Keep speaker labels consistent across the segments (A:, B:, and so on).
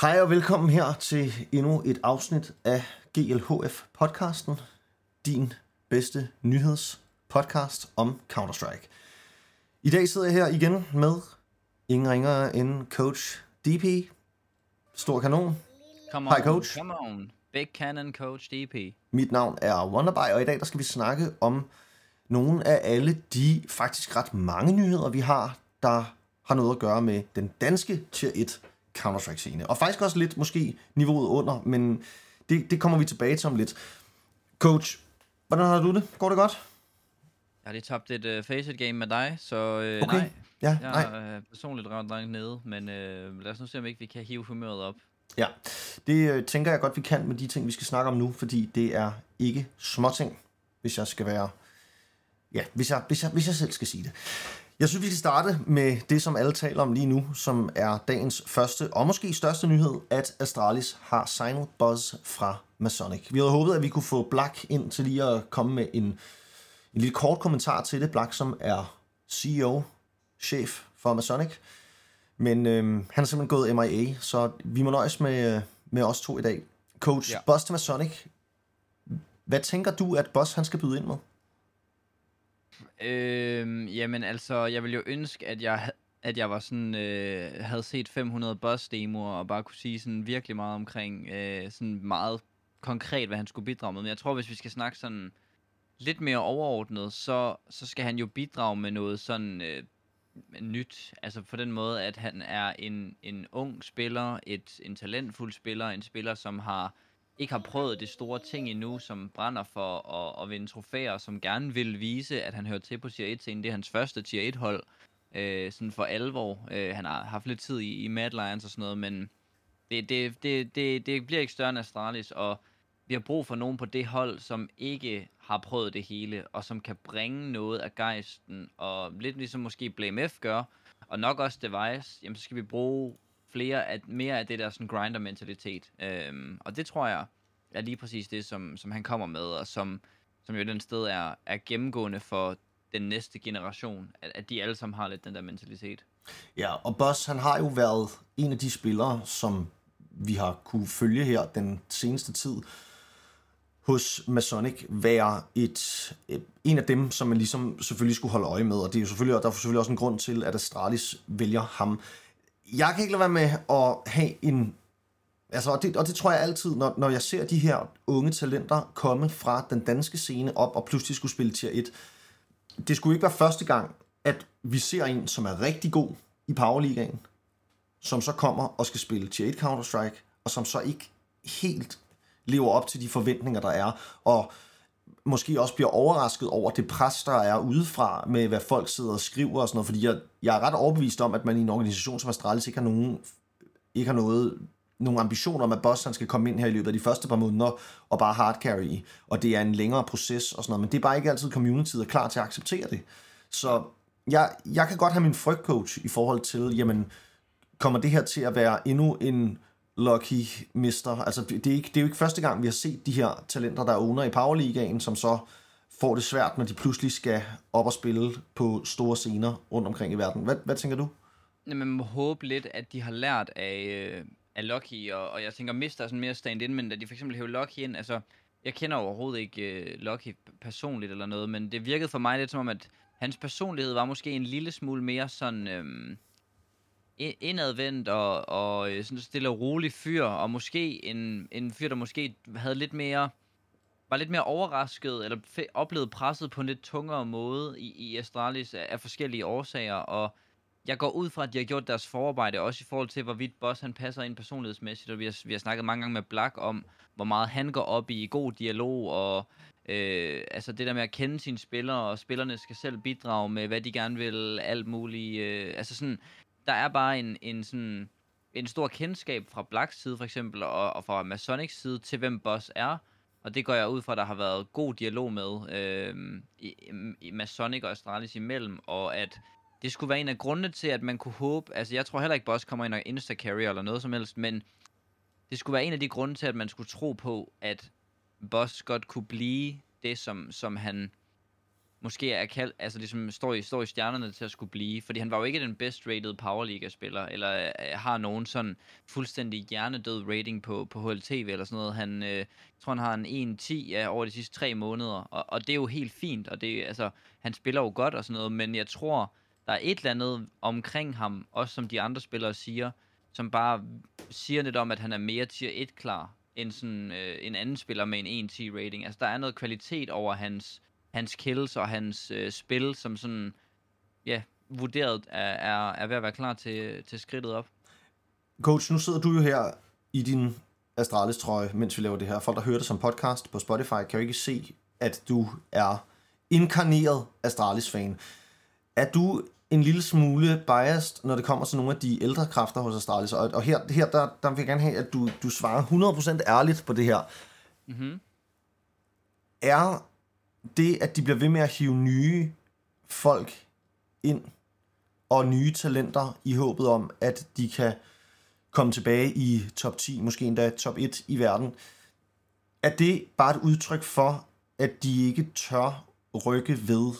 A: Hej og velkommen her til endnu et afsnit af GLHF podcasten, din bedste nyhedspodcast om Counter-Strike. I dag sidder jeg her igen med ingen ringere end coach DP. Stor kanon.
B: Come
A: Hej, coach.
B: Come on. Big Cannon Coach DP.
A: Mit navn er Wonderby, og i dag der skal vi snakke om nogle af alle de faktisk ret mange nyheder, vi har, der har noget at gøre med den danske Tier 1 Counter-Strike-scene. Og faktisk også lidt måske niveauet under, men det, det kommer vi tilbage til om lidt. Coach, hvordan har du det? Går det godt?
B: Jeg har lige tabt et uh, Faceit game med dig, så øh,
A: Okay.
B: nej.
A: Ja,
B: Jeg
A: nej.
B: er øh, personligt ret langt nede, men øh, lad os nu se, om ikke vi kan hive humøret op.
A: Ja, det øh, tænker jeg godt, vi kan med de ting, vi skal snakke om nu, fordi det er ikke småting, hvis jeg skal være... Ja, hvis jeg, hvis jeg, hvis jeg selv skal sige det. Jeg synes, vi skal starte med det, som alle taler om lige nu, som er dagens første og måske største nyhed, at Astralis har signet Buzz fra Masonic. Vi havde håbet, at vi kunne få Black ind til lige at komme med en, en lille kort kommentar til det. Black, som er CEO, chef for Masonic. Men øhm, han er simpelthen gået MIA, så vi må nøjes med, øh, med os to i dag. Coach, ja. Boss til Masonic. Hvad tænker du, at Boss han skal byde ind med?
B: Øh, jamen altså, jeg ville jo ønske, at jeg, at jeg var sådan, øh, havde set 500 boss demoer og bare kunne sige sådan virkelig meget omkring, øh, sådan meget konkret, hvad han skulle bidrage med. Men jeg tror, hvis vi skal snakke sådan lidt mere overordnet, så, så skal han jo bidrage med noget sådan øh, nyt. Altså på den måde, at han er en, en ung spiller, et, en talentfuld spiller, en spiller, som har ikke har prøvet det store ting endnu, som brænder for at, at vinde trofæer, som gerne vil vise, at han hører til på tier 1 scenen. Det er hans første tier 1 hold, øh, sådan for alvor. Øh, han har haft lidt tid i, i Mad Lions og sådan noget, men det, det, det, det, det bliver ikke større end Astralis, og vi har brug for nogen på det hold, som ikke har prøvet det hele, og som kan bringe noget af gejsten, og lidt ligesom måske Blame F gør, og nok også Device, jamen så skal vi bruge flere af, mere af det der sådan grinder-mentalitet. Øhm, og det tror jeg er lige præcis det, som, som han kommer med, og som, som jo den sted er, er gennemgående for den næste generation, at, at de alle sammen har lidt den der mentalitet.
A: Ja, og Boss han har jo været en af de spillere, som vi har kunne følge her den seneste tid hos Masonic være et, et, en af dem, som man ligesom selvfølgelig skulle holde øje med, og det er jo selvfølgelig, der er selvfølgelig også en grund til, at Astralis vælger ham. Jeg kan ikke lade være med at have en Altså, og, det, og det tror jeg altid, når, når jeg ser de her unge talenter komme fra den danske scene op og pludselig skulle spille tier 1. Det skulle ikke være første gang, at vi ser en, som er rigtig god i Powerligaen, som så kommer og skal spille tier 1 Counter-Strike, og som så ikke helt lever op til de forventninger, der er, og måske også bliver overrasket over det pres, der er udefra med, hvad folk sidder og skriver og sådan noget, fordi jeg, jeg er ret overbevist om, at man i en organisation som Astralis ikke har nogen ikke har noget, nogle ambitioner om, at Boss han skal komme ind her i løbet af de første par måneder og bare hard carry, og det er en længere proces og sådan noget, men det er bare ikke altid communityet er klar til at acceptere det. Så jeg, jeg kan godt have min frygtcoach i forhold til, jamen, kommer det her til at være endnu en lucky mister? Altså, det det er, ikke, det er jo ikke første gang, vi har set de her talenter, der er under i Powerligaen, som så får det svært, når de pludselig skal op og spille på store scener rundt omkring i verden. Hvad, hvad tænker du?
B: Jamen, man må håbe lidt, at de har lært af, øh, af Lucky, og, og jeg tænker, Mister er sådan mere stand-in, men da de for eksempel hævde Lucky ind, altså, jeg kender overhovedet ikke øh, Lucky personligt eller noget, men det virkede for mig lidt som om, at hans personlighed var måske en lille smule mere sådan øhm, indadvendt og, og øh, sådan stille og rolig fyr, og måske en, en fyr, der måske havde lidt mere, var lidt mere overrasket, eller oplevede presset på en lidt tungere måde i, i Astralis af, af forskellige årsager, og jeg går ud fra, at de har gjort deres forarbejde, også i forhold til, hvorvidt Boss han passer ind personlighedsmæssigt, og vi har, vi har snakket mange gange med Black om, hvor meget han går op i god dialog, og øh, altså det der med at kende sine spillere, og spillerne skal selv bidrage med, hvad de gerne vil, alt muligt. Øh, altså sådan, der er bare en, en sådan en stor kendskab fra Blacks side for eksempel, og, og fra Masonics side til, hvem Boss er, og det går jeg ud fra, at der har været god dialog med øh, i, i Masonic og Astralis imellem, og at det skulle være en af grundene til, at man kunne håbe, altså jeg tror heller ikke, Boss kommer ind og insta-carrier eller noget som helst, men det skulle være en af de grunde til, at man skulle tro på, at Boss godt kunne blive det, som, som han måske er kaldt, altså ligesom står i, står i stjernerne til at skulle blive, fordi han var jo ikke den best rated Powerliga-spiller, eller øh, har nogen sådan fuldstændig hjernedød rating på, på HLTV eller sådan noget. Han, øh, jeg tror, han har en 1-10 ja, over de sidste tre måneder, og, og det er jo helt fint, og det, altså, han spiller jo godt og sådan noget, men jeg tror, der er et eller andet omkring ham, også som de andre spillere siger, som bare siger lidt om, at han er mere tier 1 klar, end sådan øh, en anden spiller med en 1-10 rating. Altså, der er noget kvalitet over hans hans kills og hans øh, spil, som sådan, ja, vurderet er, er, er ved at være klar til, til skridtet op.
A: Coach, nu sidder du jo her i din Astralis-trøje, mens vi laver det her. Folk, der hører det som podcast på Spotify, kan jo ikke se, at du er inkarneret Astralis-fan. Er du en lille smule biased, når det kommer til nogle af de ældre kræfter hos Astralis? Og, og her, her der, der vil jeg gerne have, at du, du svarer 100% ærligt på det her. Mm-hmm. Er det, at de bliver ved med at hive nye folk ind, og nye talenter i håbet om, at de kan komme tilbage i top 10, måske endda top 1 i verden, er det bare et udtryk for, at de ikke tør rykke ved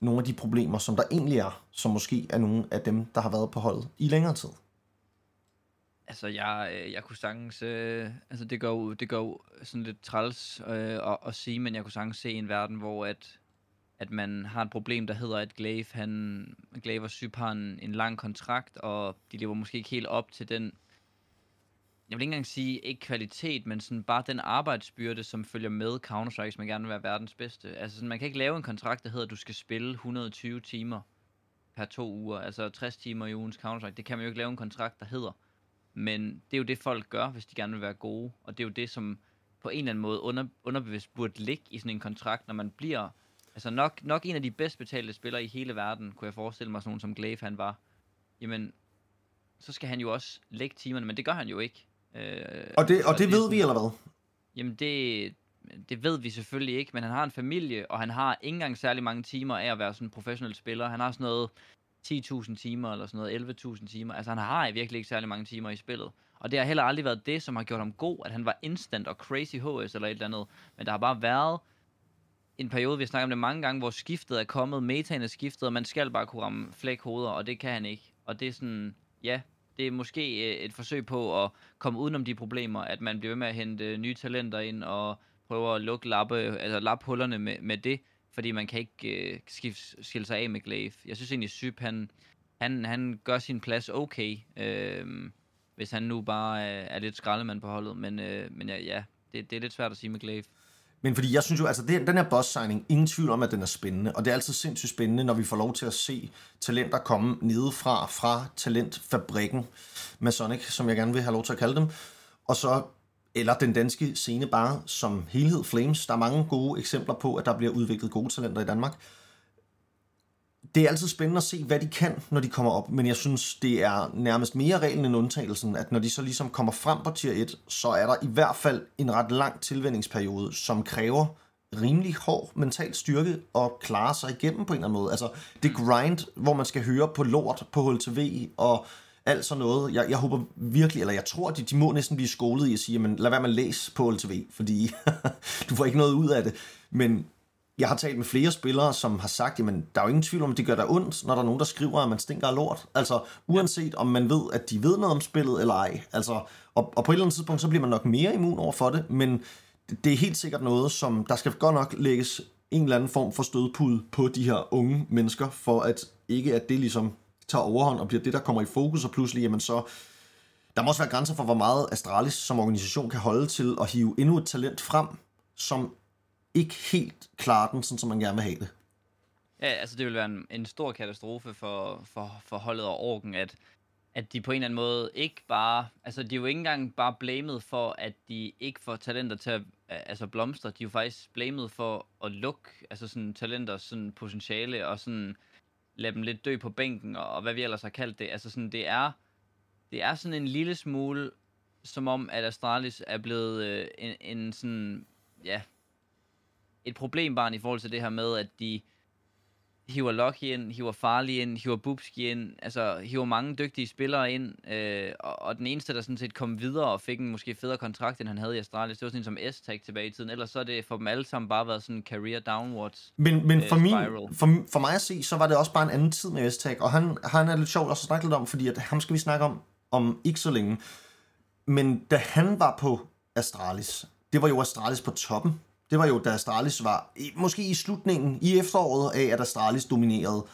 A: nogle af de problemer, som der egentlig er, som måske er nogle af dem, der har været på holdet i længere tid?
B: Altså, jeg, øh, jeg kunne sagtens... Øh, altså, det går jo det går sådan lidt træls øh, at, at sige, men jeg kunne sagtens se en verden, hvor at, at man har et problem, der hedder, at Glaive, han, Glaive og Syb har en, en lang kontrakt, og de lever måske ikke helt op til den... Jeg vil ikke engang sige, ikke kvalitet, men sådan bare den arbejdsbyrde, som følger med Counter-Strike, hvis man gerne vil være verdens bedste. Altså, sådan, man kan ikke lave en kontrakt, der hedder, at du skal spille 120 timer per to uger, altså 60 timer i ugens Counter-Strike. Det kan man jo ikke lave en kontrakt, der hedder. Men det er jo det, folk gør, hvis de gerne vil være gode. Og det er jo det, som på en eller anden måde under, underbevidst burde ligge i sådan en kontrakt, når man bliver... Altså nok, nok en af de bedst betalte spillere i hele verden, kunne jeg forestille mig, sådan nogen som Glaive han var. Jamen, så skal han jo også lægge timerne, men det gør han jo ikke.
A: Øh, og det, og det, det ved vi, eller hvad?
B: Jamen, det, det ved vi selvfølgelig ikke, men han har en familie, og han har ikke engang særlig mange timer af at være sådan en professionel spiller. Han har sådan noget 10.000 timer eller sådan noget, 11.000 timer. Altså han har virkelig ikke særlig mange timer i spillet. Og det har heller aldrig været det, som har gjort ham god, at han var instant og crazy HS eller et eller andet. Men der har bare været en periode, vi har snakket om det mange gange, hvor skiftet er kommet, metaen er skiftet, og man skal bare kunne ramme flæk hoveder, og det kan han ikke. Og det er sådan, ja, det er måske øh, et forsøg på at komme udenom de problemer, at man bliver ved med at hente øh, nye talenter ind og prøver at lukke lappe, altså lappe hullerne med, med det fordi man kan ikke øh, skifte, skille sig af med Glaive. Jeg synes egentlig, Syb, han, han, han gør sin plads okay, øh, hvis han nu bare er, er lidt skraldemand på holdet. Men, øh, men ja, ja det, det er lidt svært at sige med Glaive.
A: Men fordi jeg synes jo, altså det, den her boss signing, ingen tvivl om, at den er spændende. Og det er altid sindssygt spændende, når vi får lov til at se talenter komme nedefra, fra talentfabrikken med Sonic, som jeg gerne vil have lov til at kalde dem. Og så eller den danske scene bare som helhed, Flames. Der er mange gode eksempler på, at der bliver udviklet gode talenter i Danmark. Det er altid spændende at se, hvad de kan, når de kommer op, men jeg synes, det er nærmest mere reglen end undtagelsen, at når de så ligesom kommer frem på tier 1, så er der i hvert fald en ret lang tilvændingsperiode, som kræver rimelig hård mental styrke og klare sig igennem på en eller anden måde. Altså det grind, hvor man skal høre på lort på HLTV og alt sådan noget. Jeg, jeg håber virkelig, eller jeg tror, at de, de må næsten blive skolet i at sige, men lad være med at læse på LTV, fordi du får ikke noget ud af det. Men jeg har talt med flere spillere, som har sagt, jamen, der er jo ingen tvivl om, at det gør dig ondt, når der er nogen, der skriver, at man stinker af lort. Altså, uanset om man ved, at de ved noget om spillet eller ej. Altså, og, og på et eller andet tidspunkt, så bliver man nok mere immun over for det, men det er helt sikkert noget, som der skal godt nok lægges en eller anden form for stødpude på de her unge mennesker, for at ikke at det ligesom tager overhånd og bliver det, der kommer i fokus, og pludselig, jamen så, der må også være grænser for, hvor meget Astralis som organisation kan holde til at hive endnu et talent frem, som ikke helt klarer den, sådan som man gerne vil have det.
B: Ja, altså det vil være en, en stor katastrofe for, for, for holdet og Orken, at, at de på en eller anden måde ikke bare, altså de er jo ikke engang bare blamet for, at de ikke får talenter til at altså blomstre, de er jo faktisk blamet for at lukke altså sådan talenter sådan potentiale og sådan lade dem lidt dø på bænken, og, og hvad vi ellers har kaldt det. Altså sådan, det er, det er sådan en lille smule, som om, at Astralis er blevet øh, en, en sådan, ja, et problembarn i forhold til det her med, at de, hiver Lucky ind, hiver Farley ind, hiver Bubski ind, altså hiver mange dygtige spillere ind, øh, og, og den eneste, der sådan set kom videre og fik en måske federe kontrakt, end han havde i Astralis, det var sådan en som S-Tag tilbage i tiden, ellers så er det for dem alle sammen bare været sådan en career downwards
A: Men, men
B: øh,
A: for, min, for, for mig at se, så var det også bare en anden tid med S-Tag, og han, han er lidt sjovt også at snakke lidt om, fordi at ham skal vi snakke om om ikke så længe. Men da han var på Astralis, det var jo Astralis på toppen. Det var jo, da Astralis var, måske i slutningen, i efteråret af, at Astralis dominerede,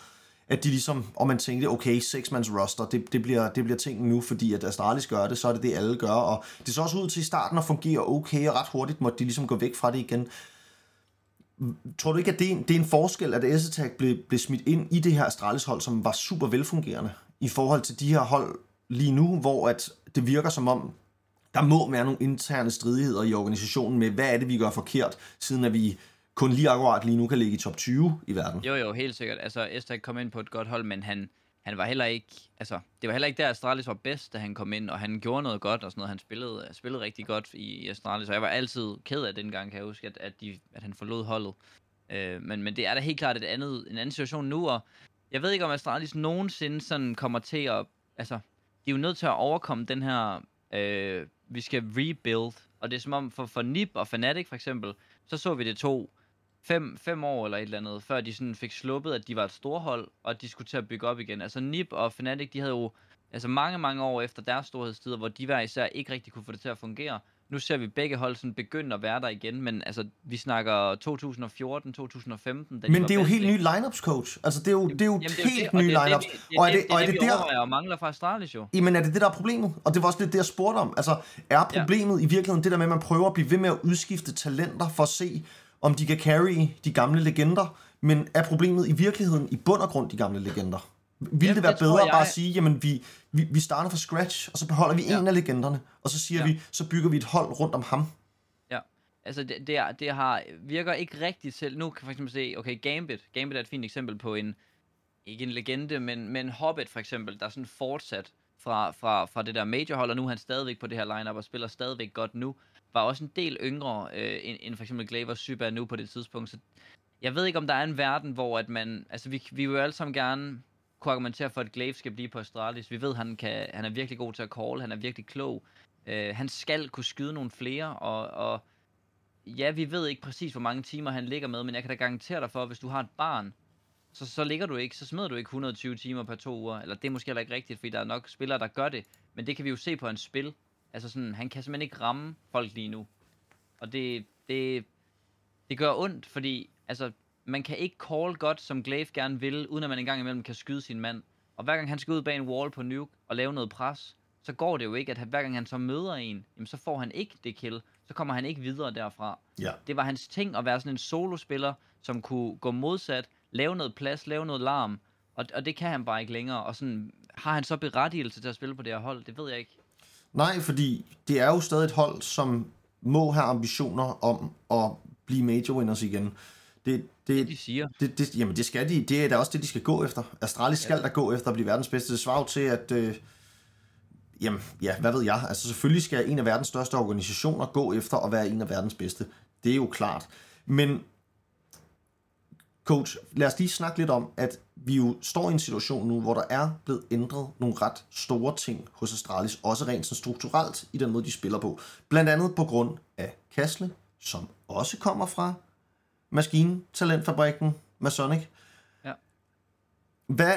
A: at de ligesom, og man tænkte, okay, seksmands roster, det, det, bliver, det bliver ting nu, fordi at Astralis gør det, så er det det, alle gør, og det så også ud til i starten at fungere okay, og ret hurtigt måtte de ligesom gå væk fra det igen. Tror du ikke, at det er en, det er en forskel, at Essetag blev, blev smidt ind i det her Astralis-hold, som var super velfungerende, i forhold til de her hold lige nu, hvor at det virker som om, der må være nogle interne stridigheder i organisationen med, hvad er det, vi gør forkert, siden at vi kun lige akkurat lige nu kan ligge i top 20 i verden.
B: Jo, jo, helt sikkert. Altså, Estag kom ind på et godt hold, men han, han var heller ikke... Altså, det var heller ikke der, Astralis var bedst, da han kom ind, og han gjorde noget godt og sådan noget. Han spillede, spillede rigtig godt i, i Astralis, og jeg var altid ked af dengang, kan jeg huske, at, at, de, at han forlod holdet. Øh, men, men det er da helt klart et andet, en anden situation nu, og jeg ved ikke, om Astralis nogensinde sådan kommer til at... Altså, de er jo nødt til at overkomme den her... Øh, vi skal rebuild, og det er som om for, for NIP og Fnatic for eksempel, så så vi det to fem, fem år eller et eller andet, før de sådan fik sluppet, at de var et storhold, og at de skulle til at bygge op igen. Altså NIP og Fnatic, de havde jo altså mange, mange år efter deres storhedstider, hvor de hver især ikke rigtig kunne få det til at fungere. Nu ser vi begge hold sådan begynde at være der igen, men altså, vi snakker 2014, 2015. Da de
A: Men
B: var
A: det er jo helt ny lineups coach. Altså det er jo, det er jo
B: Jamen, det er
A: helt
B: det, og
A: nye
B: det er
A: lineups.
B: Det, det,
A: Og er
B: det,
A: det, og er det
B: vi
A: der,
B: og mangler fra Astralis jo.
A: Jamen er det det, der er problemet? Og det var også lidt det, jeg spurgte om. Altså, er problemet i virkeligheden det der med, at man prøver at blive ved med at udskifte talenter for at se, om de kan carry de gamle legender, men er problemet i virkeligheden i bund og grund de gamle legender? Ville
B: Jamen,
A: det være
B: det
A: bedre at bare
B: jeg-
A: sige, jamen vi, vi, vi starter fra scratch, og så beholder vi
B: Ja.
A: en af legenderne, og så siger
B: Ja.
A: vi, så bygger vi et hold rundt om ham.
B: Ja, altså det, det, er, det har, virker ikke rigtigt selv. Nu kan jeg for eksempel se, okay, Gambit. Gambit er et fint eksempel på en, ikke en legende, men, men Hobbit for eksempel, der er sådan fortsat fra, fra, fra det der major-hold, og nu er han stadigvæk på det her lineup og spiller stadigvæk godt nu. Var også en del yngre øh, end, end for eksempel Glaver Syba nu på det tidspunkt, så jeg ved ikke, om der er en verden, hvor at man, altså vi, vi vil jo alle sammen gerne kunne argumentere for, at Glaive skal blive på Astralis. Vi ved, han kan, han er virkelig god til at call, han er virkelig klog. Øh, han skal kunne skyde nogle flere, og, og ja, vi ved ikke præcis, hvor mange timer han ligger med, men jeg kan da garantere dig for, at hvis du har et barn, så, så ligger du ikke, så smider du ikke 120 timer per to uger. Eller det er måske heller ikke rigtigt, fordi der er nok spillere, der gør det. Men det kan vi jo se på hans spil. Altså sådan, han kan simpelthen ikke ramme folk lige nu. Og det, det, det gør ondt, fordi altså, man kan ikke call godt, som Glaive gerne vil, uden at man engang imellem kan skyde sin mand. Og hver gang han skal ud bag en wall på nuke og lave noget pres, så går det jo ikke, at hver gang han så møder en, jamen så får han ikke det kill. Så kommer han ikke videre derfra.
A: Ja.
B: Det var hans ting at være sådan en solospiller, som kunne gå modsat, lave noget plads, lave noget larm. Og, og det kan han bare ikke længere. Og sådan, har han så berettigelse til at spille på det her hold? Det ved jeg ikke.
A: Nej, fordi det er jo stadig et hold, som må have ambitioner om at blive major winners igen. Det, det,
B: De siger.
A: Det, det, jamen det skal de. Det er da også det, de skal gå efter. Astralis skal
B: Ja.
A: da gå efter at blive verdens bedste. Det svarer til, at... Øh, jamen, ja, hvad ved jeg? Altså selvfølgelig skal en af verdens største organisationer gå efter at være en af verdens bedste. Det er jo klart. Men, coach, lad os lige snakke lidt om, at vi jo står i en situation nu, hvor der er blevet ændret nogle ret store ting hos Astralis, også rent sådan strukturelt i den måde, de spiller på. Blandt andet på grund af Kasle, som også kommer fra maskintalentfabrikken Masonic.
B: Ja.
A: Hvad,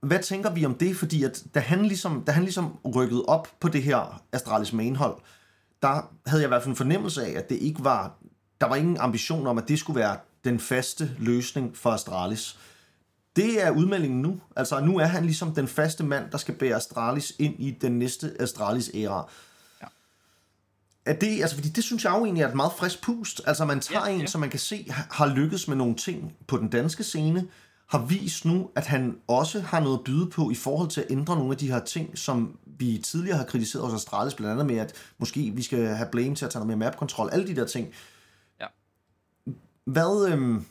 A: hvad tænker vi om det? Fordi at da han ligesom, da han ligesom rykkede op på det her Astralis mainhold, der havde jeg i hvert fald en fornemmelse af, at det ikke var, der var ingen ambition om, at det skulle være den faste løsning for Astralis. Det er udmeldingen nu. Altså nu er han ligesom den faste mand, der skal bære Astralis ind i den næste Astralis-æra. Er det, altså, fordi det synes jeg jo egentlig er et meget frisk pust. Altså man tager
B: Ja,
A: en,
B: ja.
A: som man kan se har- lykkes med nogle ting på den danske scene, har vist nu, at han også har noget at byde på i forhold til at ændre nogle af de her ting, som vi tidligere har kritiseret hos Astralis, blandt andet med, at måske vi skal have Blame til at tage noget mere map-kontrol, alle de der ting.
B: Ja.
A: Hvad, øhm,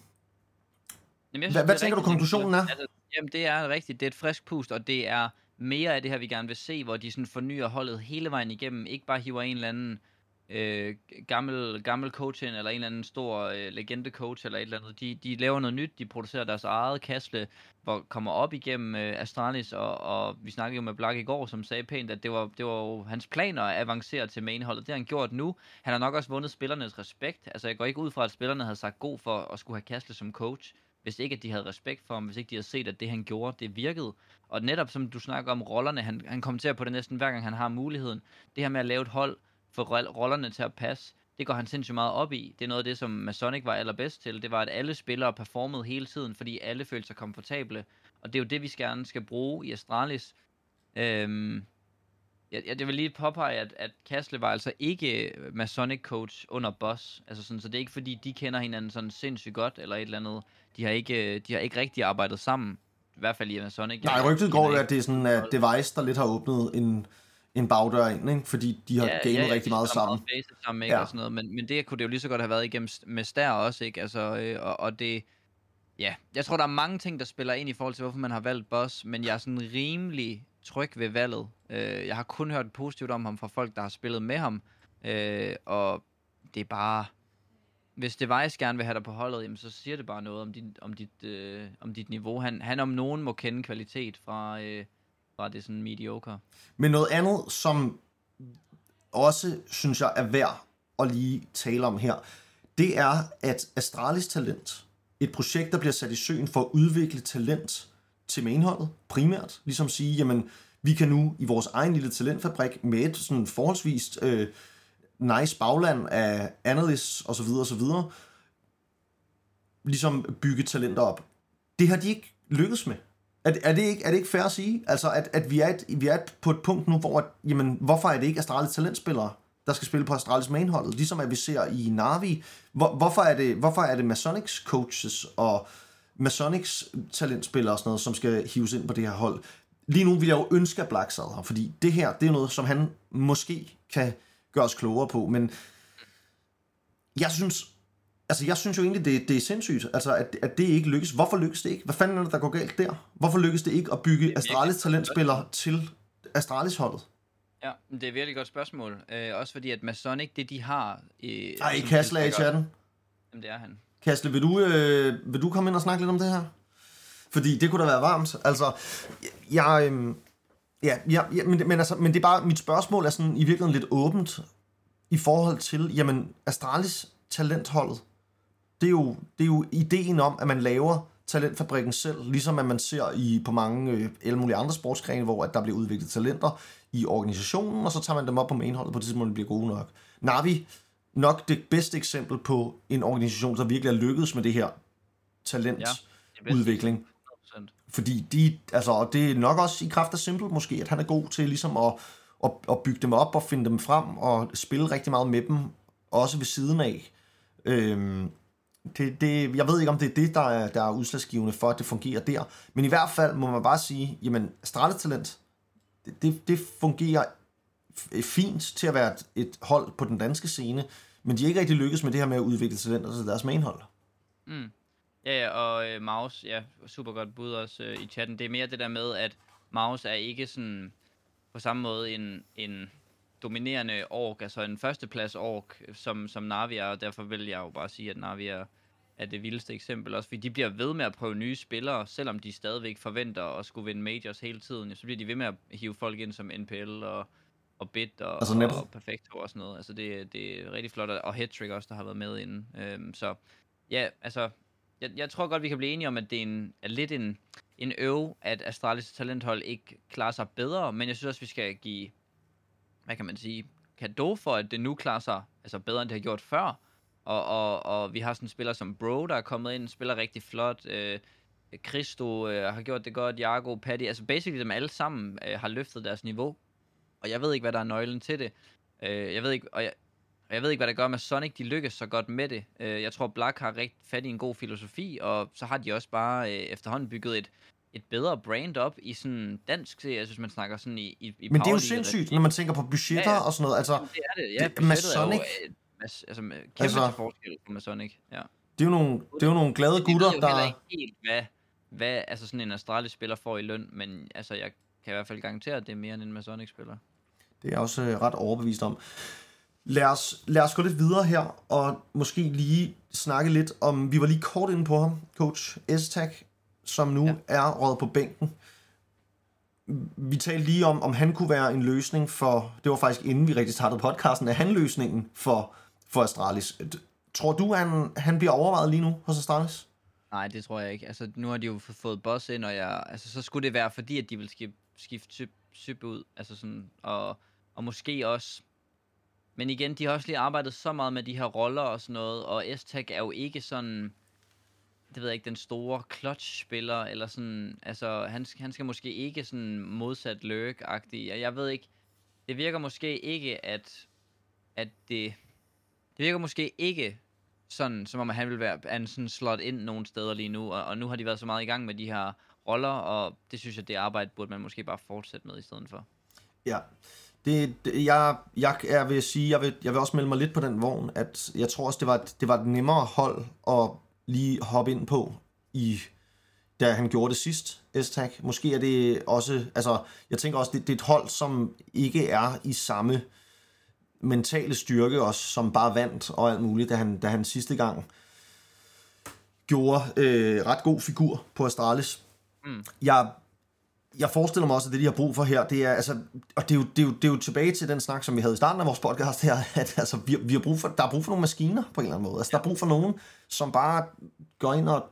B: Jamen,
A: Hvad-
B: synes,
A: hvad
B: er
A: tænker du, konklusionen er?
B: Altså, jamen, det er rigtigt. Det er et frisk pust, og det er mere af det her, vi gerne vil se, hvor de sådan fornyer holdet hele vejen igennem. Ikke bare hiver en eller anden øh, gammel, gammel coach eller en eller anden stor øh, legende coach, eller et eller andet. De, de laver noget nyt, de producerer deres eget kastle, hvor kommer op igennem øh, Astralis, og, og vi snakkede jo med Black i går, som sagde pænt, at det var, det var jo hans planer at avancere til mainholdet. Det har han gjort nu. Han har nok også vundet spillernes respekt. Altså, jeg går ikke ud fra, at spillerne havde sagt god for at skulle have kastle som coach hvis ikke at de havde respekt for ham, hvis ikke de havde set, at det han gjorde, det virkede. Og netop som du snakker om rollerne, han, han kommenterer på det næsten hver gang han har muligheden. Det her med at lave et hold, få rollerne til at passe, det går han sindssygt meget op i. Det er noget af det, som Masonic var allerbedst til. Det var, at alle spillere performede hele tiden, fordi alle følte sig komfortable. Og det er jo det, vi gerne skal bruge i Astralis. Øhm, jeg, jeg, vil lige påpege, at, at Kasle var altså ikke Masonic coach under Boss. Altså sådan, så det er ikke fordi, de kender hinanden sådan sindssygt godt, eller et eller andet. De har ikke, de har ikke rigtig arbejdet sammen. I hvert fald i Masonic.
A: Nej, rygtet går at det er sådan, at Device, der lidt har åbnet en, en bagdør ind, ikke? fordi de har ja, gamet ja, ja, rigtig meget sammen.
B: Meget sammen ikke? Ja. Og sådan noget. Men, men det kunne det jo lige så godt have været igennem med Stær også, ikke? Altså, øh, og, og det... Ja, jeg tror, der er mange ting, der spiller ind i forhold til, hvorfor man har valgt Boss, men jeg er sådan rimelig tryg ved valget. Øh, jeg har kun hørt positivt om ham fra folk, der har spillet med ham, øh, og det er bare... Hvis Device gerne vil have dig på holdet, jamen, så siger det bare noget om dit, om dit, øh, om dit niveau. Han, han om nogen må kende kvalitet fra, øh, var det sådan mediocre.
A: Men noget andet, som også synes jeg er værd at lige tale om her, det er, at Astralis Talent, et projekt, der bliver sat i søen for at udvikle talent til mainholdet, primært. Ligesom sige, jamen, vi kan nu i vores egen lille talentfabrik med et sådan forholdsvis øh, nice bagland af analysts osv. osv. ligesom bygge talenter op. Det har de ikke lykkes med. Er, er, det ikke, er det ikke fair at sige? Altså, at, at vi, er et, vi er på et punkt nu, hvor, at, jamen, hvorfor er det ikke Astralis talentspillere, der skal spille på Astralis mainholdet? Ligesom at vi ser i Navi. Hvor, hvorfor, er det, hvorfor er det Masonics coaches og Masonics talentspillere og sådan noget, som skal hives ind på det her hold? Lige nu vil jeg jo ønske, at Black sad her, fordi det her, det er noget, som han måske kan gøre os klogere på, men jeg synes, Altså, jeg synes jo egentlig, det, det er sindssygt, altså, at, at det ikke lykkes. Hvorfor lykkes det ikke? Hvad fanden er det, der går galt der? Hvorfor lykkes det ikke at bygge Astralis talentspillere til Astralis-holdet?
B: Ja, det er et virkelig godt spørgsmål. Øh, også fordi, at Masonic, det de har...
A: Øh, Ej, Kasle er i chatten.
B: Jamen, det er han.
A: Kasle, vil du, øh, vil du komme ind og snakke lidt om det her? Fordi det kunne da være varmt. Altså, jeg... Øh, ja, ja, ja men, men, altså, men det er bare... Mit spørgsmål er sådan i virkeligheden lidt åbent i forhold til, jamen, Astralis talentholdet det er jo, det er jo ideen om, at man laver talentfabrikken selv, ligesom at man ser i på mange øh, alle mulige andre sportsgrene, hvor at der bliver udviklet talenter i organisationen, og så tager man dem op på mainholdet på det tidspunkt, de bliver gode nok. Navi, nok det bedste eksempel på en organisation, der virkelig er lykkedes med det her talentudvikling. Ja, Fordi de, altså, og det er nok også i kraft af Simple måske, at han er god til ligesom at, at, at bygge dem op og finde dem frem og spille rigtig meget med dem, også ved siden af. Øhm, det, det, jeg ved ikke, om det er det, der er, der er udslagsgivende for, at det fungerer der. Men i hvert fald må man bare sige, jamen, Talent, det, det, det fungerer øh, fint til at være et, et hold på den danske scene, men de er ikke rigtig lykkes med det her med at udvikle talenter til deres mainhold.
B: Mm. Ja, ja, og øh, Maus, ja, super godt bud også øh, i chatten. Det er mere det der med, at Maus er ikke sådan på samme måde en, en dominerende ork, altså en førsteplads ork, som, som Navi er, og derfor vil jeg jo bare sige, at Navi er, er det vildeste eksempel. Også fordi de bliver ved med at prøve nye spillere, selvom de stadigvæk forventer at skulle vinde majors hele tiden. Så bliver de ved med at hive folk ind som NPL og, og Bit og, altså og, og Perfecto og sådan noget. Altså det, det er rigtig flot, og Headtrick også, der har været med inden. Øhm, så ja, altså, jeg, jeg tror godt, vi kan blive enige om, at det er, en, er lidt en, en øv, at Astralis talenthold ikke klarer sig bedre, men jeg synes også, vi skal give hvad kan man sige, kado for, at det nu klarer sig altså bedre, end det har gjort før. Og, og, og vi har sådan en spiller som Bro, der er kommet ind, spiller rigtig flot. Øh, Christo øh, har gjort det godt, Jago, Paddy, altså basically dem alle sammen øh, har løftet deres niveau. Og jeg ved ikke, hvad der er nøglen til det. Øh, jeg ved ikke, og jeg, og jeg ved ikke, hvad der gør med Sonic, de lykkes så godt med det. Øh, jeg tror, Black har rigtig fat i en god filosofi, og så har de også bare øh, efterhånden bygget et, et bedre brand op i sådan dansk serie, synes man snakker sådan i, i, i
A: Men det er jo sindssygt, når man tænker på budgetter ja, ja. og sådan noget. Altså,
B: det er det, ja. Det, Masonic, er jo, mas, altså, kæmpe altså, til forskel på Masonic, ja.
A: Det er jo nogle, det er jo nogle glade gutter, der...
B: Jeg ved ikke helt, hvad, hvad altså sådan en Astralis spiller får i løn, men altså, jeg kan i hvert fald garantere, at det er mere end en Masonic-spiller.
A: Det er jeg også øh, ret overbevist om. Lad os, lad os gå lidt videre her, og måske lige snakke lidt om, vi var lige kort inde på ham, coach Estak, som nu ja. er råd på bænken. Vi talte lige om, om han kunne være en løsning for, det var faktisk inden vi rigtig startede podcasten, er han løsningen for, for Astralis? Tror du, han, han bliver overvejet lige nu hos Astralis?
B: Nej, det tror jeg ikke. Altså, nu har de jo fået boss ind, og jeg, altså, så skulle det være fordi, at de vil skifte, skifte Syb ud. Altså sådan, og, og måske også... Men igen, de har også lige arbejdet så meget med de her roller og sådan noget, og s er jo ikke sådan det ved jeg ikke, den store clutch-spiller, eller sådan, altså, han, han skal måske ikke sådan modsat Lurk-agtig. Jeg ved ikke, det virker måske ikke, at, at det, det virker måske ikke sådan, som om han vil være en sådan slot ind nogle steder lige nu, og, og nu har de været så meget i gang med de her roller, og det synes jeg, det arbejde burde man måske bare fortsætte med i stedet for.
A: Ja, det, det, jeg, jeg, jeg vil sige, jeg vil, jeg vil også melde mig lidt på den vogn, at jeg tror også, det var, det var et nemmere hold at lige hoppe ind på, i, da han gjorde det sidst, s -tag. Måske er det også, altså, jeg tænker også, det, det er et hold, som ikke er i samme mentale styrke også, som bare vandt og alt muligt, da han, da han sidste gang gjorde øh, ret god figur på Astralis. Mm. Jeg, jeg forestiller mig også, at det, de har brug for her, det er, altså, og det er, jo, det, er jo, det er jo tilbage til den snak, som vi havde i starten af vores podcast her, at altså, vi, vi har brug for, der er brug for nogle maskiner på en eller anden måde. Altså, der er brug for nogen, som bare går ind og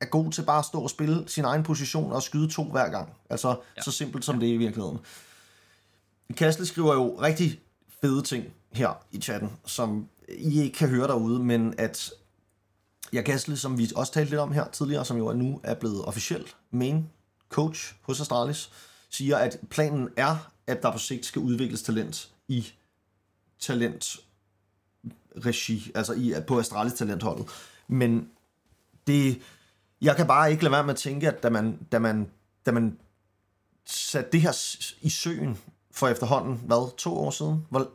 A: er god til bare at stå og spille sin egen position og skyde to hver gang. Altså, ja. så simpelt som det er i virkeligheden. Kastle skriver jo rigtig fede ting her i chatten, som I ikke kan høre derude, men at jeg Gasly, som vi også talte lidt om her tidligere, som jo nu er blevet officielt main coach hos Astralis, siger, at planen er, at der på sigt skal udvikles talent i talent regi, altså i, på Astralis talentholdet. Men det, jeg kan bare ikke lade være med at tænke, at da man, da man, da man satte det her i søen for efterhånden, hvad, to år siden? Hvor,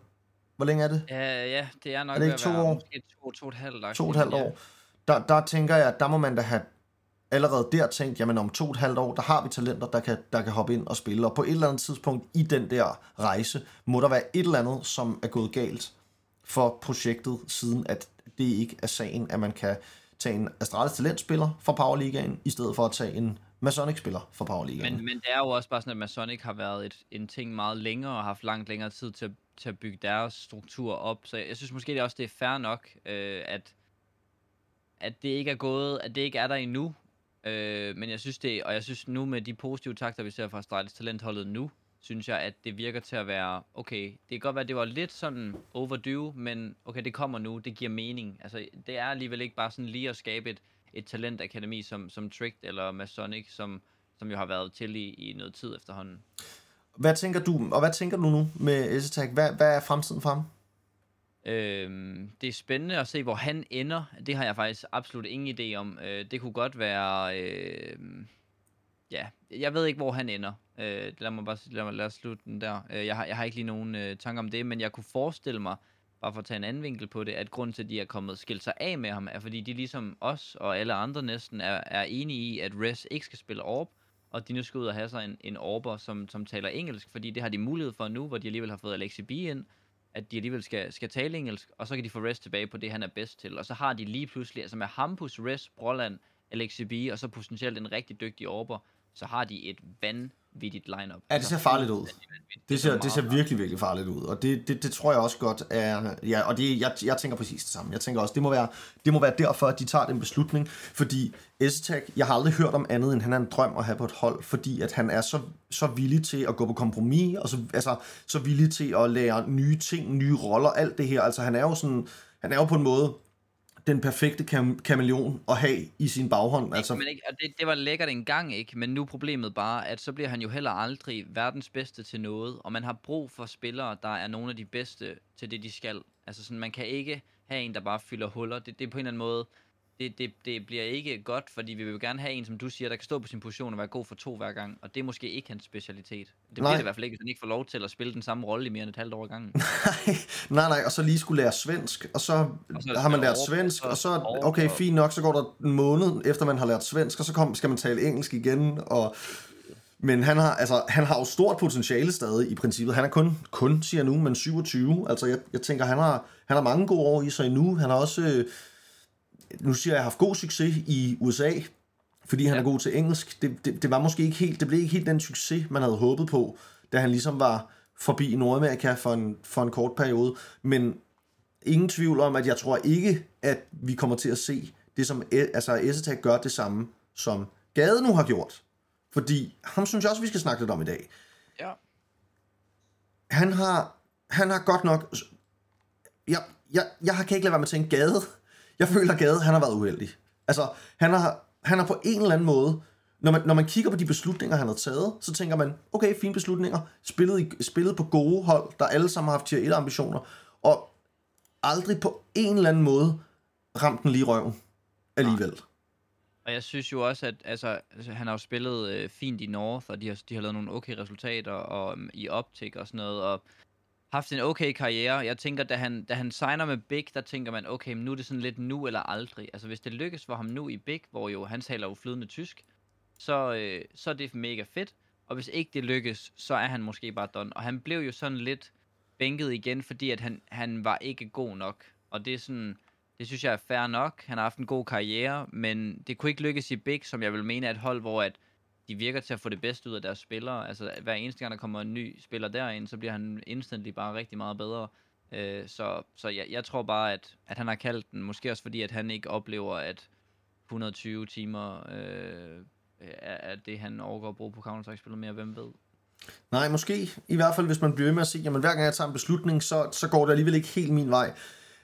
A: hvor længe er det?
B: Ja, ja det er nok
A: er det ikke to år?
B: Måske to, to og et halvt
A: To og et halvt år. Der, der tænker jeg, at der må man da have allerede der tænkt, jamen om to og et halvt år, der har vi talenter, der kan, der kan hoppe ind og spille. Og på et eller andet tidspunkt i den der rejse, må der være et eller andet, som er gået galt for projektet, siden at det ikke er sagen, at man kan tage en Astralis talentspiller fra Powerligaen, i stedet for at tage en Masonic-spiller for Power League.
B: Men, men det er jo også bare sådan, at Masonic har været et, en ting meget længere, og har haft langt længere tid til, til at bygge deres struktur op. Så jeg, jeg synes måske det er også, det er fair nok, øh, at, at det ikke er gået, at det ikke er der endnu. Øh, men jeg synes det, og jeg synes nu med de positive takter, vi ser fra Astralis talentholdet nu, synes jeg, at det virker til at være, okay, det kan godt være, at det var lidt sådan overdue, men okay, det kommer nu, det giver mening. Altså, det er alligevel ikke bare sådan lige at skabe et, et talentakademi som, som Tricked eller Masonic, som, som jo har været til i, i noget tid efterhånden.
A: Hvad tænker du, og hvad tænker du nu med s Hvad, hvad er fremtiden for ham?
B: Øhm, det er spændende at se, hvor han ender. Det har jeg faktisk absolut ingen idé om. Øh, det kunne godt være... Øh, ja, jeg ved ikke, hvor han ender. Øh, lad mig bare lad, mig, lad os slutte den der. Øh, jeg, har, jeg har ikke lige nogen øh, tanker om det, men jeg kunne forestille mig, bare for at tage en anden vinkel på det, at grunden til, at de er kommet skilt sig af med ham, er fordi de ligesom os og alle andre næsten er, er enige i, at Res ikke skal spille Orb, og de nu skal ud og have sig en, en Orber, som, som taler engelsk, fordi det har de mulighed for nu, hvor de alligevel har fået Alexi B ind, at de alligevel skal, skal tale engelsk, og så kan de få Res tilbage på det, han er bedst til. Og så har de lige pludselig, altså med Hampus, Res, Broland, Alexi B, og så potentielt en rigtig dygtig Orber, så har de et vanvittigt lineup.
A: Ja, det ser farligt ud. Det ser, det ser virkelig, virkelig farligt ud. Og det, det, det tror jeg også godt er... Ja, og det, jeg, jeg tænker præcis det samme. Jeg tænker også, det må være, det må være derfor, at de tager den beslutning. Fordi Estek, jeg har aldrig hørt om andet, end han er en drøm at have på et hold. Fordi at han er så, så villig til at gå på kompromis, og så, altså, så villig til at lære nye ting, nye roller, alt det her. Altså han er jo sådan... Han er jo på en måde den perfekte kam- kameleon at have i sin baghånd.
B: Ikke, altså. Men ikke, og det, det var lækkert engang, ikke? Men nu er problemet bare, at så bliver han jo heller aldrig verdens bedste til noget, og man har brug for spillere, der er nogle af de bedste til det, de skal. Altså sådan, man kan ikke have en, der bare fylder huller. Det, det er på en eller anden måde det, det, det bliver ikke godt, fordi vi vil jo gerne have en, som du siger, der kan stå på sin position og være god for to hver gang, og det er måske ikke hans specialitet. Det bliver det i hvert fald ikke, hvis han ikke får lov til at spille den samme rolle i mere end et halvt år gangen.
A: nej, nej, nej, og så lige skulle lære svensk, og så, og så har man lært svensk, og så, okay, fint nok, så går der en måned, efter man har lært svensk, og så kom, skal man tale engelsk igen, og Men han har, altså, han har jo stort potentiale stadig i princippet. Han er kun, kun siger nu, men 27. Altså, jeg, jeg tænker, han har, han har mange gode år i sig endnu. Han har også, øh, nu siger jeg, haft god succes i USA, fordi han ja. er god til engelsk. Det, det, det, var måske ikke helt, det blev ikke helt den succes, man havde håbet på, da han ligesom var forbi Nordamerika for en, for en kort periode. Men ingen tvivl om, at jeg tror ikke, at vi kommer til at se det, som altså, Essetag gør det samme, som Gade nu har gjort. Fordi ham synes jeg også, vi skal snakke lidt om i dag.
B: Ja.
A: Han har, han har godt nok... Jeg, jeg, jeg kan ikke lade være med at tænke Gade. Jeg føler, Gade han har været uheldig. Altså, han har, han har på en eller anden måde... Når man, når man kigger på de beslutninger, han har taget, så tænker man, okay, fine beslutninger, spillet, i, spillet på gode hold, der alle sammen har haft tier 1 ambitioner, og aldrig på en eller anden måde ramt den lige røven alligevel. Nej.
B: Og jeg synes jo også, at altså, altså, han har jo spillet øh, fint i North, og de har, de har lavet nogle okay resultater og, um, i optik og sådan noget, og haft en okay karriere. Jeg tænker, da han, da han signer med Big, der tænker man, okay, men nu er det sådan lidt nu eller aldrig. Altså hvis det lykkes for ham nu i Big, hvor jo han taler jo flydende tysk, så, øh, så er det mega fedt. Og hvis ikke det lykkes, så er han måske bare done. Og han blev jo sådan lidt bænket igen, fordi at han, han var ikke god nok. Og det er sådan, det synes jeg er fair nok. Han har haft en god karriere, men det kunne ikke lykkes i Big, som jeg vil mene er et hold, hvor at de virker til at få det bedste ud af deres spillere. Altså hver eneste gang, der kommer en ny spiller derind, så bliver han instantly bare rigtig meget bedre. Øh, så så jeg, jeg tror bare, at, at han har kaldt den, måske også fordi, at han ikke oplever, at 120 timer øh, er, er det, han overgår at bruge på Counter-Strike-spillet mere, hvem ved?
A: Nej, måske. I hvert fald, hvis man bliver ved med at sige, jamen hver gang jeg tager en beslutning, så, så går det alligevel ikke helt min vej.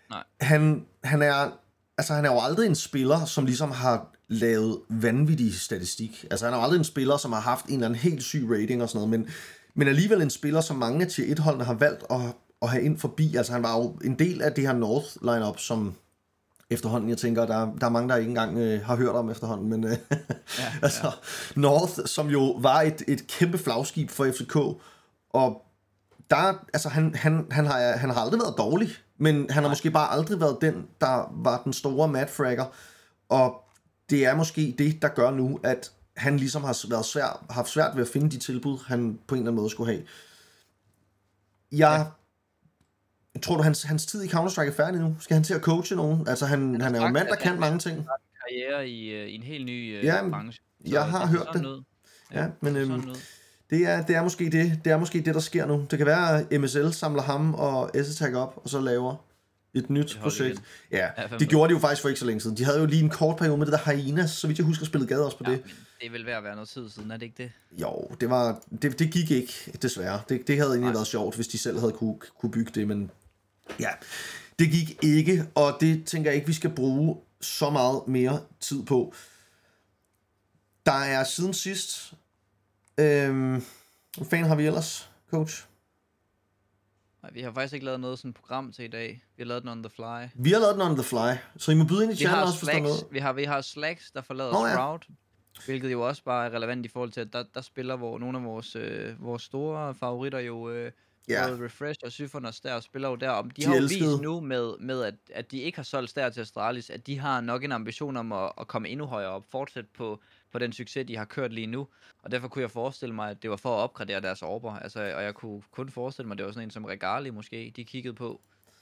B: Nej.
A: Han, han, er, altså, han er jo aldrig en spiller, som ligesom har lavet vanvittig statistik. Altså han er jo aldrig en spiller, som har haft en eller anden helt syg rating og sådan noget, men, men alligevel en spiller, som mange af tier 1-holdene har valgt at, at have ind forbi. Altså han var jo en del af det her North lineup, som efterhånden, jeg tænker, der, der er mange, der ikke engang øh, har hørt om efterhånden, men øh, ja, altså ja. North, som jo var et, et kæmpe flagskib for FCK, og der, altså han, han, han, har, han har aldrig været dårlig, men han har måske bare aldrig været den, der var den store madfragger, og det er måske det, der gør nu, at han ligesom har været svær, haft svært ved at finde de tilbud, han på en eller anden måde skulle have. Jeg ja. tror du, hans, hans tid i Counter-Strike er færdig nu? Skal han til at coache nogen? Altså, han, han, han er jo en mand, der kan mange ting. Han
B: karriere i, øh, i en helt ny uh,
A: ja, branche. Så jeg har hørt det. Ja, ja, men øhm, det, er, det, er måske det, det er måske det, der sker nu. Det kan være, at MSL samler ham og SSTAG op, og så laver et nyt projekt. Ja, det gjorde de jo faktisk for ikke så længe siden. De havde jo lige en kort periode med det der Hyenas, så vidt jeg husker, spillet gade også på ja, det.
B: det er vel ved at være noget tid siden, er det ikke det?
A: Jo, det, var, det, det gik ikke, desværre. Det, det havde egentlig Nej. været sjovt, hvis de selv havde kunne, kunne bygge det, men ja, det gik ikke, og det tænker jeg ikke, vi skal bruge så meget mere tid på. Der er siden sidst... Øhm, hvad fanden har vi ellers, coach?
B: Nej, vi har faktisk ikke lavet noget sådan program til i dag. Vi har lavet den on the fly.
A: Vi har lavet den on the fly, så I må byde ind i chatten også, hvis der er noget.
B: Vi har, vi har Slacks, der forlader Sprout. Ja. Hvilket jo også bare er relevant i forhold til, at der, der spiller hvor nogle af vores, øh, vores store favoritter jo... Øh, ja. Både Refresh og Syfonos der spiller jo der. Om de, de har jo vist nu med, med at, at de ikke har solgt der til Astralis, at de har nok en ambition om at, at komme endnu højere op, fortsætte på, på den succes, de har kørt lige nu. Og derfor kunne jeg forestille mig, at det var for at opgradere deres orber. Altså, og jeg kunne kun forestille mig, at det var sådan en som Regali måske, de kiggede på,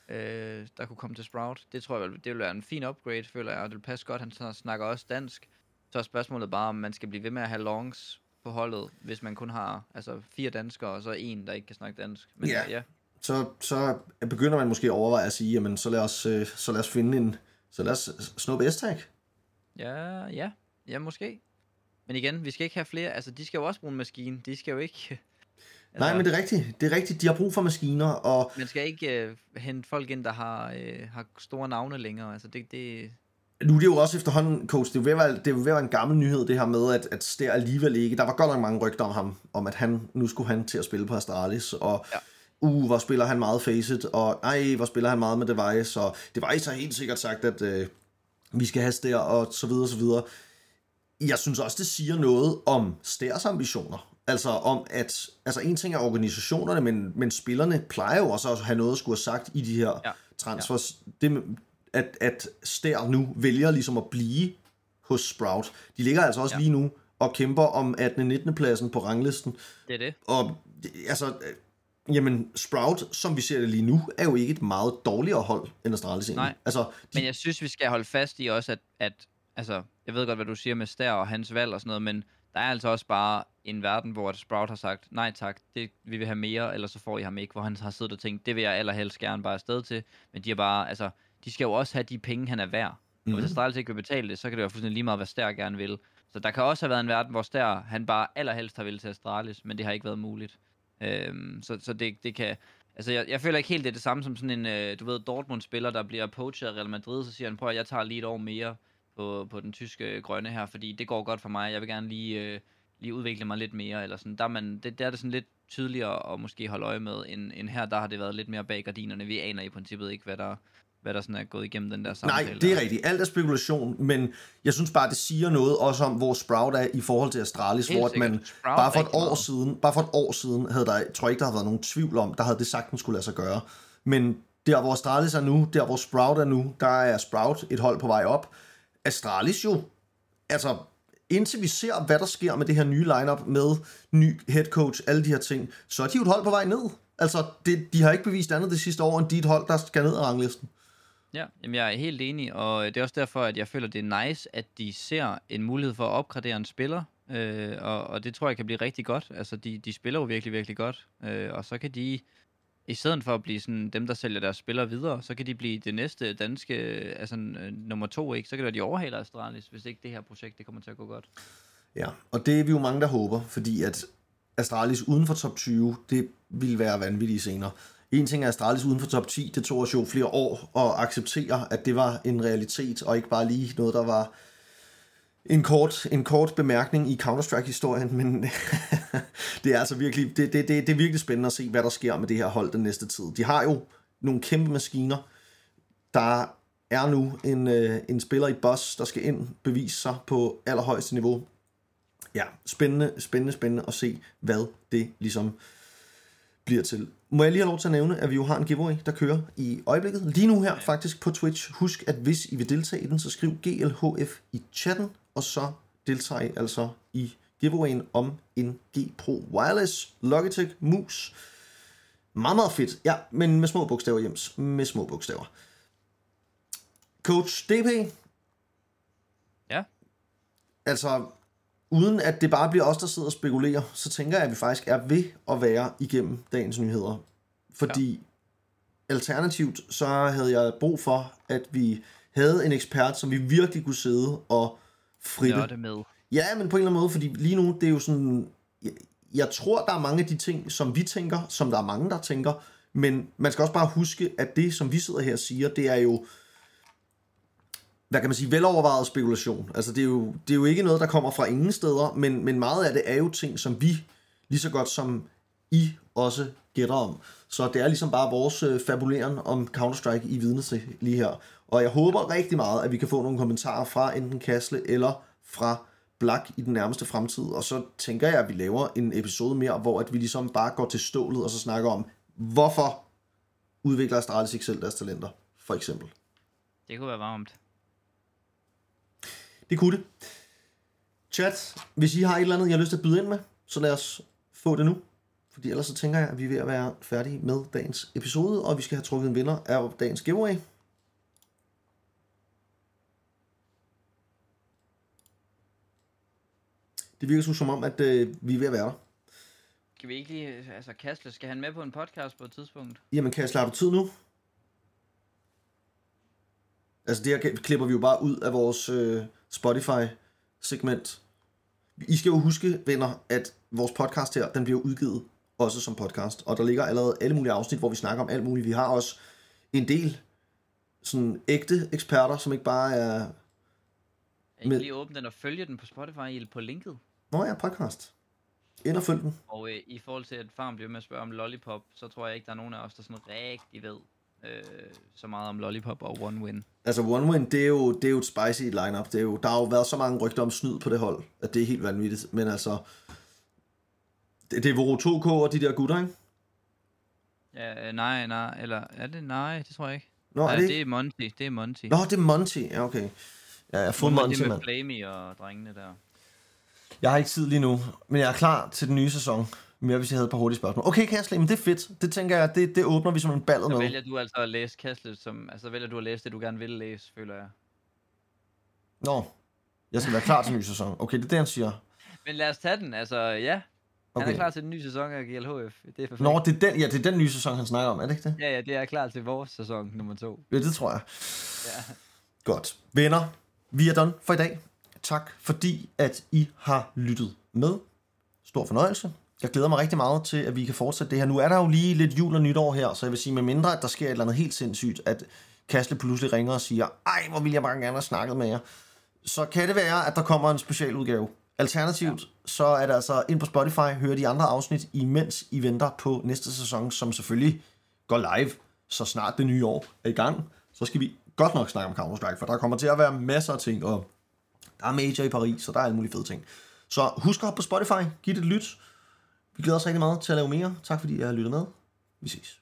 B: øh, der kunne komme til Sprout. Det tror jeg, det ville være en fin upgrade, føler jeg, og det vil passe godt. Han snakker også dansk. Så er spørgsmålet bare, om man skal blive ved med at have longs på holdet, hvis man kun har altså, fire danskere, og så en, der ikke kan snakke dansk.
A: Men, ja. ja. Så, så begynder man måske at overveje at sige, jamen, så lad os, øh, så lad os finde en, så lad os snuppe S-tag.
B: Ja, ja, ja, måske. Men igen, vi skal ikke have flere, altså de skal jo også bruge en maskine, de skal jo ikke...
A: Altså, Nej, men det er rigtigt, det er rigtigt, de har brug for maskiner, og...
B: Man skal ikke uh, hente folk ind, der har, uh, har store navne længere, altså det, det,
A: nu er det jo også efterhånden, coach, det er jo være, det er ved at være en gammel nyhed, det her med, at, at Stær alligevel ikke, der var godt nok mange rygter om ham, om at han, nu skulle han til at spille på Astralis, og ja. uh, hvor spiller han meget Facet, og ej, hvor spiller han meget med Device, og Device har helt sikkert sagt, at uh, vi skal have Stær, og så videre, så videre. Jeg synes også, det siger noget om Stærs ambitioner. Altså om, at altså en ting er organisationerne, men, men spillerne plejer jo også at have noget at skulle have sagt i de her ja. transfers. Ja. Det, at, at Stær nu vælger ligesom at blive hos Sprout. De ligger altså også ja. lige nu og kæmper om 18. og 19. pladsen på ranglisten.
B: Det er det.
A: Og altså, jamen, Sprout, som vi ser det lige nu, er jo ikke et meget dårligere hold end Astralis
B: Nej.
A: Altså,
B: de... Men jeg synes, vi skal holde fast i også, at, at altså, jeg ved godt, hvad du siger med Stær og hans valg og sådan noget, men der er altså også bare en verden, hvor Sprout har sagt, nej tak, det, vi vil have mere, eller så får I ham ikke, hvor han har siddet og tænkt, det vil jeg allerhelst gerne bare afsted til, men de er bare, altså, de skal jo også have de penge, han er værd. Mm-hmm. Og hvis mhm. Astralis ikke vil betale det, så kan det være fuldstændig lige meget, hvad Stær gerne vil. Så der kan også have været en verden, hvor Stær, han bare allerhelst har ville til Astralis, men det har ikke været muligt. Øhm, så så det, det kan... Altså, jeg, jeg føler ikke helt, det er det samme som sådan en, øh, du ved, Dortmund-spiller, der bliver poachet af Real Madrid, så siger han, prøv at jeg tager lige et år mere på, på den tyske grønne her, fordi det går godt for mig, jeg vil gerne lige, øh, lige udvikle mig lidt mere, eller sådan. Der er, man, det, der er det sådan lidt tydeligere at måske holde øje med, end, end her, der har det været lidt mere bag gardinerne. Vi aner i princippet ikke, hvad der, hvad der sådan er gået igennem den der samtale.
A: Nej, det er rigtigt. Alt er spekulation, men jeg synes bare, det siger noget også om, hvor Sprout er i forhold til Astralis, Helt hvor at man bare for et år meget. siden, bare for et år siden, havde der, tror jeg ikke, der havde været nogen tvivl om, der havde det sagtens skulle lade sig gøre. Men der, hvor Astralis er nu, der, hvor Sprout er nu, der er Sprout et hold på vej op. Astralis jo, altså indtil vi ser, hvad der sker med det her nye lineup med ny head coach, alle de her ting, så er de jo et hold på vej ned. Altså, det, de har ikke bevist andet det sidste år, end de et hold, der skal ned ad ranglisten.
B: Ja, jamen jeg er helt enig, og det er også derfor, at jeg føler, det er nice, at de ser en mulighed for at opgradere en spiller, øh, og, og det tror jeg kan blive rigtig godt. Altså, de, de spiller jo virkelig, virkelig godt, øh, og så kan de, i stedet for at blive sådan dem, der sælger deres spillere videre, så kan de blive det næste danske, altså øh, nummer to, ikke? Så kan det være, de overhaler Astralis, hvis ikke det her projekt, det kommer til at gå godt.
A: Ja, og det er vi jo mange, der håber, fordi at Astralis uden for top 20, det vil være vanvittigt senere. En ting er Astralis uden for top 10, det tog os jo flere år at acceptere, at det var en realitet, og ikke bare lige noget, der var en kort, en kort bemærkning i Counter-Strike-historien, men det er altså virkelig, det, det, det, det er virkelig spændende at se, hvad der sker med det her hold den næste tid. De har jo nogle kæmpe maskiner. Der er nu en, øh, en spiller i boss, der skal ind bevise sig på allerhøjeste niveau. Ja, spændende, spændende, spændende at se, hvad det ligesom bliver til. Må jeg lige have lov til at nævne, at vi jo har en giveaway, der kører i øjeblikket. Lige nu her faktisk på Twitch. Husk, at hvis I vil deltage i den, så skriv GLHF i chatten, og så deltager I altså i giveawayen om en G Pro Wireless Logitech mus. Meget, meget fedt. Ja, men med små bogstaver, Jems. Med små bogstaver. Coach DP.
B: Ja.
A: Altså, uden at det bare bliver os, der sidder og spekulerer, så tænker jeg, at vi faktisk er ved at være igennem dagens nyheder. Fordi ja. alternativt, så havde jeg brug for, at vi havde en ekspert, som vi virkelig kunne sidde og fritte.
B: det med.
A: Ja, men på en eller anden måde, fordi lige nu, det er jo sådan... Jeg, jeg tror, der er mange af de ting, som vi tænker, som der er mange, der tænker, men man skal også bare huske, at det, som vi sidder her og siger, det er jo hvad kan man sige, velovervejet spekulation. Altså det er, jo, det er jo ikke noget, der kommer fra ingen steder, men, men meget af det er jo ting, som vi, lige så godt som I også gætter om. Så det er ligesom bare vores øh, fabuleren om Counter-Strike i vidne til lige her. Og jeg håber rigtig meget, at vi kan få nogle kommentarer fra enten Kasle eller fra Black i den nærmeste fremtid. Og så tænker jeg, at vi laver en episode mere, hvor at vi ligesom bare går til stålet og så snakker om, hvorfor udvikler Astralis ikke selv deres talenter, for eksempel.
B: Det kunne være varmt.
A: Det kunne det. Chat, hvis I har et eller andet, jeg har lyst til at byde ind med, så lad os få det nu. Fordi ellers så tænker jeg, at vi er ved at være færdige med dagens episode, og vi skal have trukket en vinder af dagens giveaway. Det virker som om, at øh, vi er ved at være der.
B: Skal vi ikke lige, altså Kastle, skal han med på en podcast på et tidspunkt?
A: Jamen Kastle, har du tid nu? Altså det her klipper vi jo bare ud af vores øh, Spotify-segment. I skal jo huske, venner, at vores podcast her, den bliver udgivet også som podcast. Og der ligger allerede alle mulige afsnit, hvor vi snakker om alt muligt. Vi har også en del sådan ægte eksperter, som ikke bare er...
B: Jeg kan lige åbne den og følge den på Spotify eller på linket.
A: Nå ja, podcast. Ind og følg den.
B: Og øh, i forhold til, at Farm bliver med at spørge om Lollipop, så tror jeg ikke, der er nogen af os, der sådan rigtig ved, øh, så meget om Lollipop og One Win.
A: Altså One Win, det er jo, det er jo et spicy lineup. Det er jo, der har jo været så mange rygter om snyd på det hold, at det er helt vanvittigt. Men altså, det, det er Voro 2K og de der gutter, ikke?
B: Ja, øh, nej, nej, eller er det nej, det tror jeg ikke.
A: Nå, er det,
B: det er Monty, det er Monty.
A: Nå, det er Monty, ja okay. Ja, jeg har fået Monty.
B: Det med Flamey og drengene der.
A: Jeg har ikke tid lige nu, men jeg er klar til den nye sæson. Mere hvis jeg havde et par hurtige spørgsmål. Okay, Kastle, men det er fedt. Det tænker jeg, det, det åbner vi som en ballet
B: Så
A: med.
B: vælger du altså at læse Kastle, som, altså vælger du at læse det, du gerne vil læse, føler jeg.
A: Nå, jeg skal være klar til en ny sæson. Okay, det er det, han siger.
B: Men lad os tage den, altså ja. Han
A: Okay.
B: er klar til den nye sæson af GLHF. Det er perfekt.
A: Nå, det er, den, ja, det er den nye sæson, han snakker om, er det ikke det?
B: Ja, ja, det er klar til vores sæson nummer to.
A: Ja, det tror jeg.
B: Ja.
A: Godt. Venner, vi er done for i dag. Tak fordi, at I har lyttet med. Stor fornøjelse. Jeg glæder mig rigtig meget til, at vi kan fortsætte det her. Nu er der jo lige lidt jul og nytår her, så jeg vil sige, med mindre, at der sker et eller andet helt sindssygt, at Kastle pludselig ringer og siger, ej, hvor vil jeg bare gerne have snakket med jer. Så kan det være, at der kommer en special udgave. Alternativt, ja. så er det altså ind på Spotify, høre de andre afsnit, imens I venter på næste sæson, som selvfølgelig går live, så snart det nye år er i gang. Så skal vi godt nok snakke om Counter-Strike, for der kommer til at være masser af ting, og der er major i Paris, så der er alle mulige fede ting. Så husk at hoppe på Spotify, giv det et lyt. Vi glæder os rigtig meget til at lave mere. Tak fordi I har lyttet med. Vi ses.